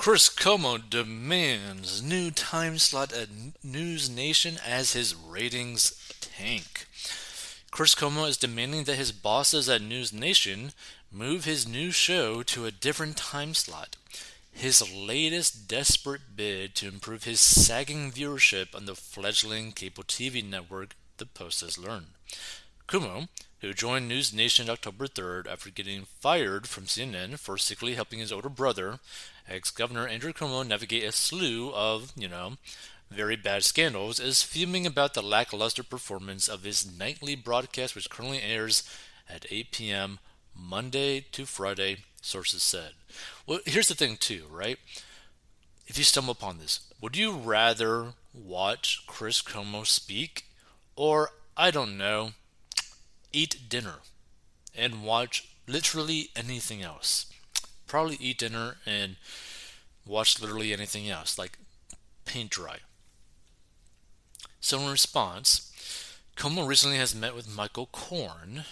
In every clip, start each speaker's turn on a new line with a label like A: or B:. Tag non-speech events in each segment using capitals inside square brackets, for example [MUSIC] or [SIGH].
A: Chris Cuomo demands new time slot at News Nation as his ratings tank. Chris Cuomo is demanding that his bosses at News Nation move his new show to a different time slot. His latest desperate bid to improve his sagging viewership on the fledgling cable TV network, The Post has learned. Cuomo, who joined News Nation October 3rd after getting fired from CNN for secretly helping his older brother, ex Governor Andrew Cuomo, navigate a slew of, you know, very bad scandals, is fuming about the lackluster performance of his nightly broadcast, which currently airs at 8 p.m. Monday to Friday, sources said. Well, here's the thing, too, right? If you stumble upon this, would you rather watch Chris Cuomo speak or, I don't know, eat dinner and watch literally anything else? Probably eat dinner and watch literally anything else, like paint dry. So, in response, Cuomo recently has met with Michael Corn,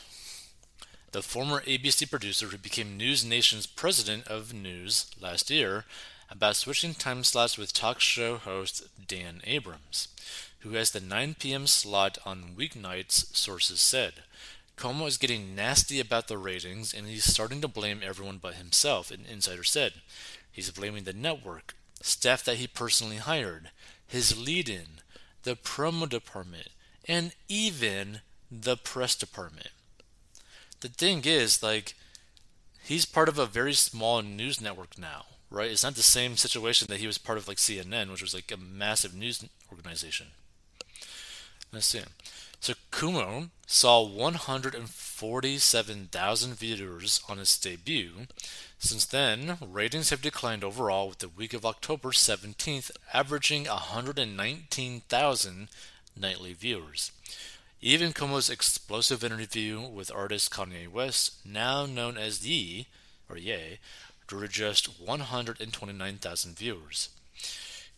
A: the former ABC producer who became News Nation's president of news last year, about switching time slots with talk show host Dan Abrams, who has the 9 p.m. slot on weeknights, sources said. Cuomo is getting nasty about the ratings and he's starting to blame everyone but himself, an insider said. He's blaming the network, staff that he personally hired, his lead in, the promo department, and even the press department. The thing is, like, he's part of a very small news network now, right? It's not the same situation that he was part of, like CNN, which was like a massive news organization. Let's see. So Cuomo saw 147,000 viewers on its debut. Since then, ratings have declined overall, with the week of October 17th averaging 119,000 nightly viewers. Even Cuomo's explosive interview with artist Kanye West, now known as Ye, or Ye, drew just 129,000 viewers.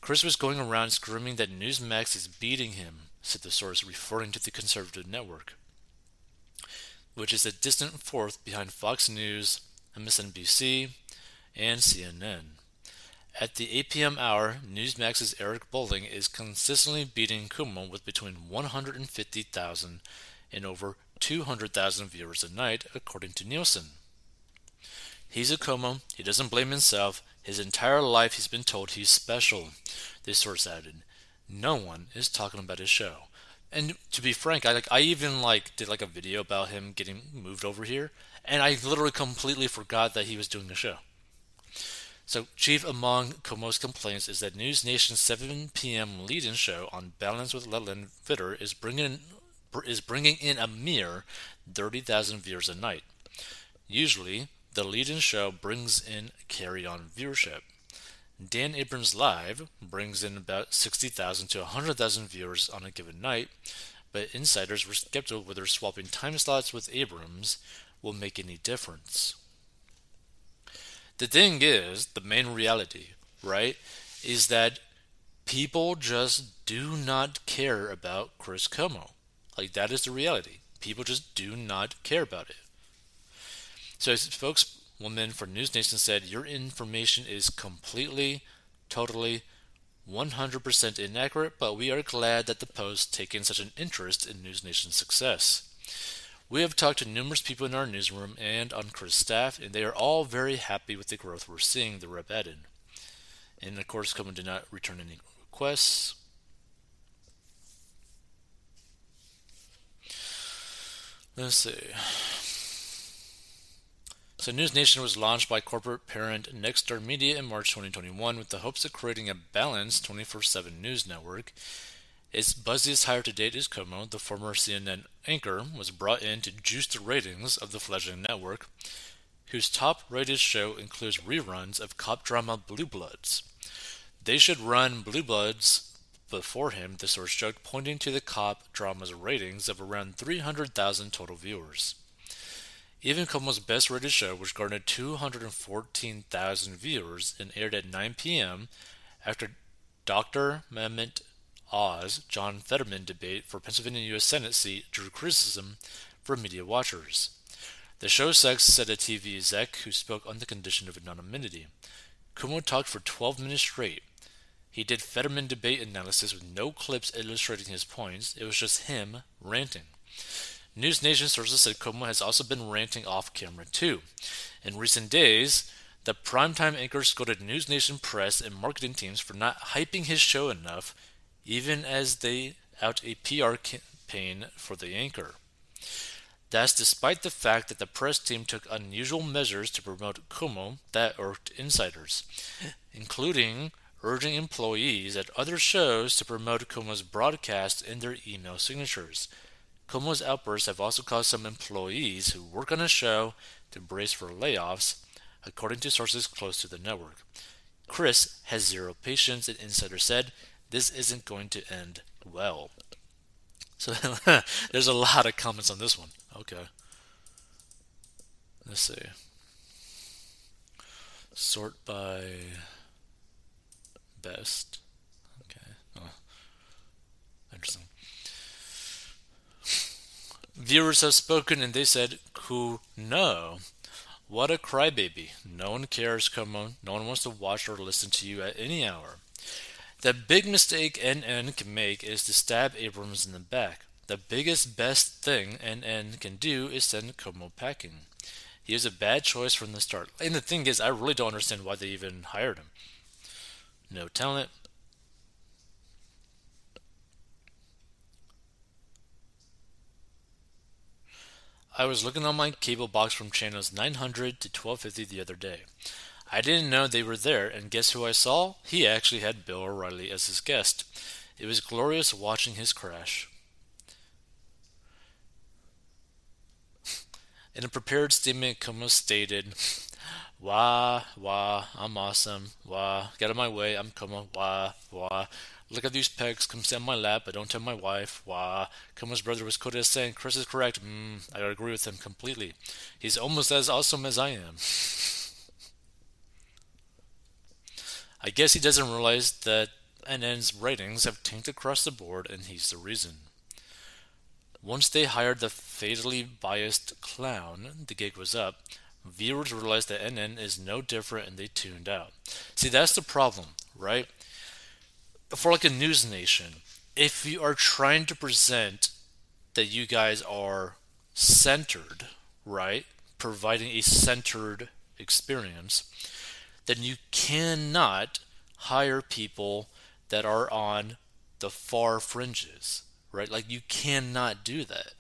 A: Chris was going around screaming that Newsmax is beating him, said the source, referring to the conservative network, which is a distant fourth behind Fox News, MSNBC, and CNN. At the 8 p.m. hour, Newsmax's Eric Bolling is consistently beating Cuomo with between 150,000 and over 200,000 viewers a night, according to Nielsen. He's a Cuomo. He doesn't blame himself. His entire life he's been told he's special. This source added. No one is talking about his show. And to be frank, I like I even like did like a video about him getting moved over here, and I literally completely forgot that he was doing the show. So, chief among Cuomo's complaints is that News Nation's 7 p.m. lead-in show on Balance with Leland Vittert is bringing is bringing in a mere 30,000 viewers a night. Usually, the lead-in show brings in carry-on viewership. Dan Abrams Live brings in about 60,000 to 100,000 viewers on a given night, but insiders were skeptical whether swapping time slots with Abrams will make any difference. The thing is, the main reality, right, is that people just do not care about Chris Cuomo. Like, that is the reality. People just do not care about it. So, a spokeswoman for News Nation said, Your information is completely, totally, 100% inaccurate, but we are glad that the Post taken such an interest in News Nation's success. We have talked to numerous people in our newsroom and on Chris' staff, and they are all very happy with the growth we're seeing, the rep added. And of course, Cuomo did not return any requests. Let's see. So, News Nation was launched by corporate parent Nexstar Media in March 2021 with the hopes of creating a balanced 24 7 news network its buzziest hire to date is Cuomo, the former CNN anchor, was brought in to juice the ratings of the fledgling network, whose top rated show includes reruns of cop drama Blue Bloods. They should run Blue Bloods before him, the source joked, pointing to the cop drama's ratings of around 300,000 total viewers. Even Cuomo's best rated show, which garnered 214,000 viewers and aired at 9 p.m. after Dr. Mehmet Oz John Fetterman debate for Pennsylvania U.S. Senate seat drew criticism from media watchers. The show sucks, said a TV exec who spoke on the condition of anonymity. Cuomo talked for 12 minutes straight. He did Fetterman debate analysis with no clips illustrating his points. It was just him ranting. News Nation sources said Cuomo has also been ranting off camera too. In recent days, the primetime anchor scolded News Nation press and marketing teams for not hyping his show enough, even as they out a PR campaign for the anchor. That's despite the fact that the press team took unusual measures to promote Cuomo that irked insiders, including urging employees at other shows to promote Cuomo's broadcast in their email signatures. Cuomo's outbursts have also caused some employees who work on a show to brace for layoffs, according to sources close to the network. Chris has zero patience, an Insider said, This isn't going to end well. So [LAUGHS] there's a lot of comments on this one. Okay. Let's see. Sort by best. Okay. Oh. Interesting. Viewers have spoken and they said, "Who no? What a crybaby. No one cares, come on. No one wants to watch or listen to you at any hour. The big mistake NN can make is to stab Abrams in the back. The biggest, best thing NN can do is send Cuomo packing. He was a bad choice from the start. And the thing is, I really don't understand why they even hired him. No talent. I was looking on my cable box from channels 900 to 1250 the other day. I didn't know they were there, and guess who I saw? He actually had Bill O'Reilly as his guest. It was glorious watching his crash. [LAUGHS] In a prepared statement, Cuomo stated, Wah, wah, I'm awesome. Wah, get out of my way, I'm Cuomo. Wah, wah. Look at these pecs, come sit on my lap, but don't tell my wife. Wah. Cuomo's brother was quoted as saying, Chris is correct. Mm, I agree with him completely. He's almost as awesome as I am. [LAUGHS] I guess he doesn't realize that NN's ratings have tanked across the board, and he's the reason. Once they hired the fatally biased clown, the gig was up. Viewers realized that NN is no different and they tuned out. See, that's the problem, right? For like a news nation, if you are trying to present that you guys are centered, right? Providing a centered experience, then you cannot hire people that are on the far fringes, right? Like you cannot do that.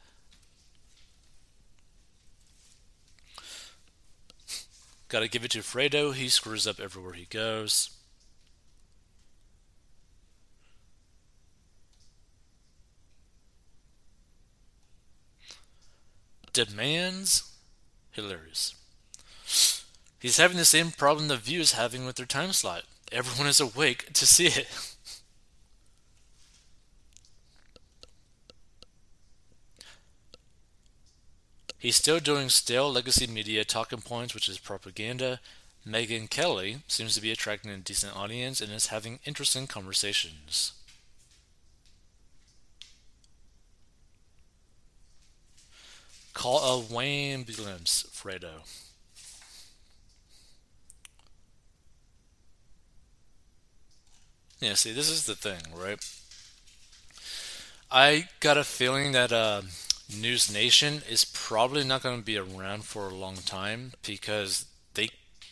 A: Gotta give it to Fredo, he screws up everywhere he goes. Demands? Hilarious. He's having the same problem the View is having with their time slot. Everyone is awake to see it. [LAUGHS] He's still doing stale legacy media talking points, which is propaganda. Megyn Kelly seems to be attracting a decent audience and is having interesting conversations. Call a glimpse, Fredo. Yeah, see, this is the thing, right? I got a feeling that uh, News Nation is probably not going to be around for a long time because they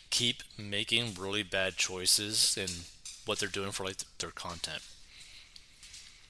A: keep making really bad choices in what they're doing for like their content.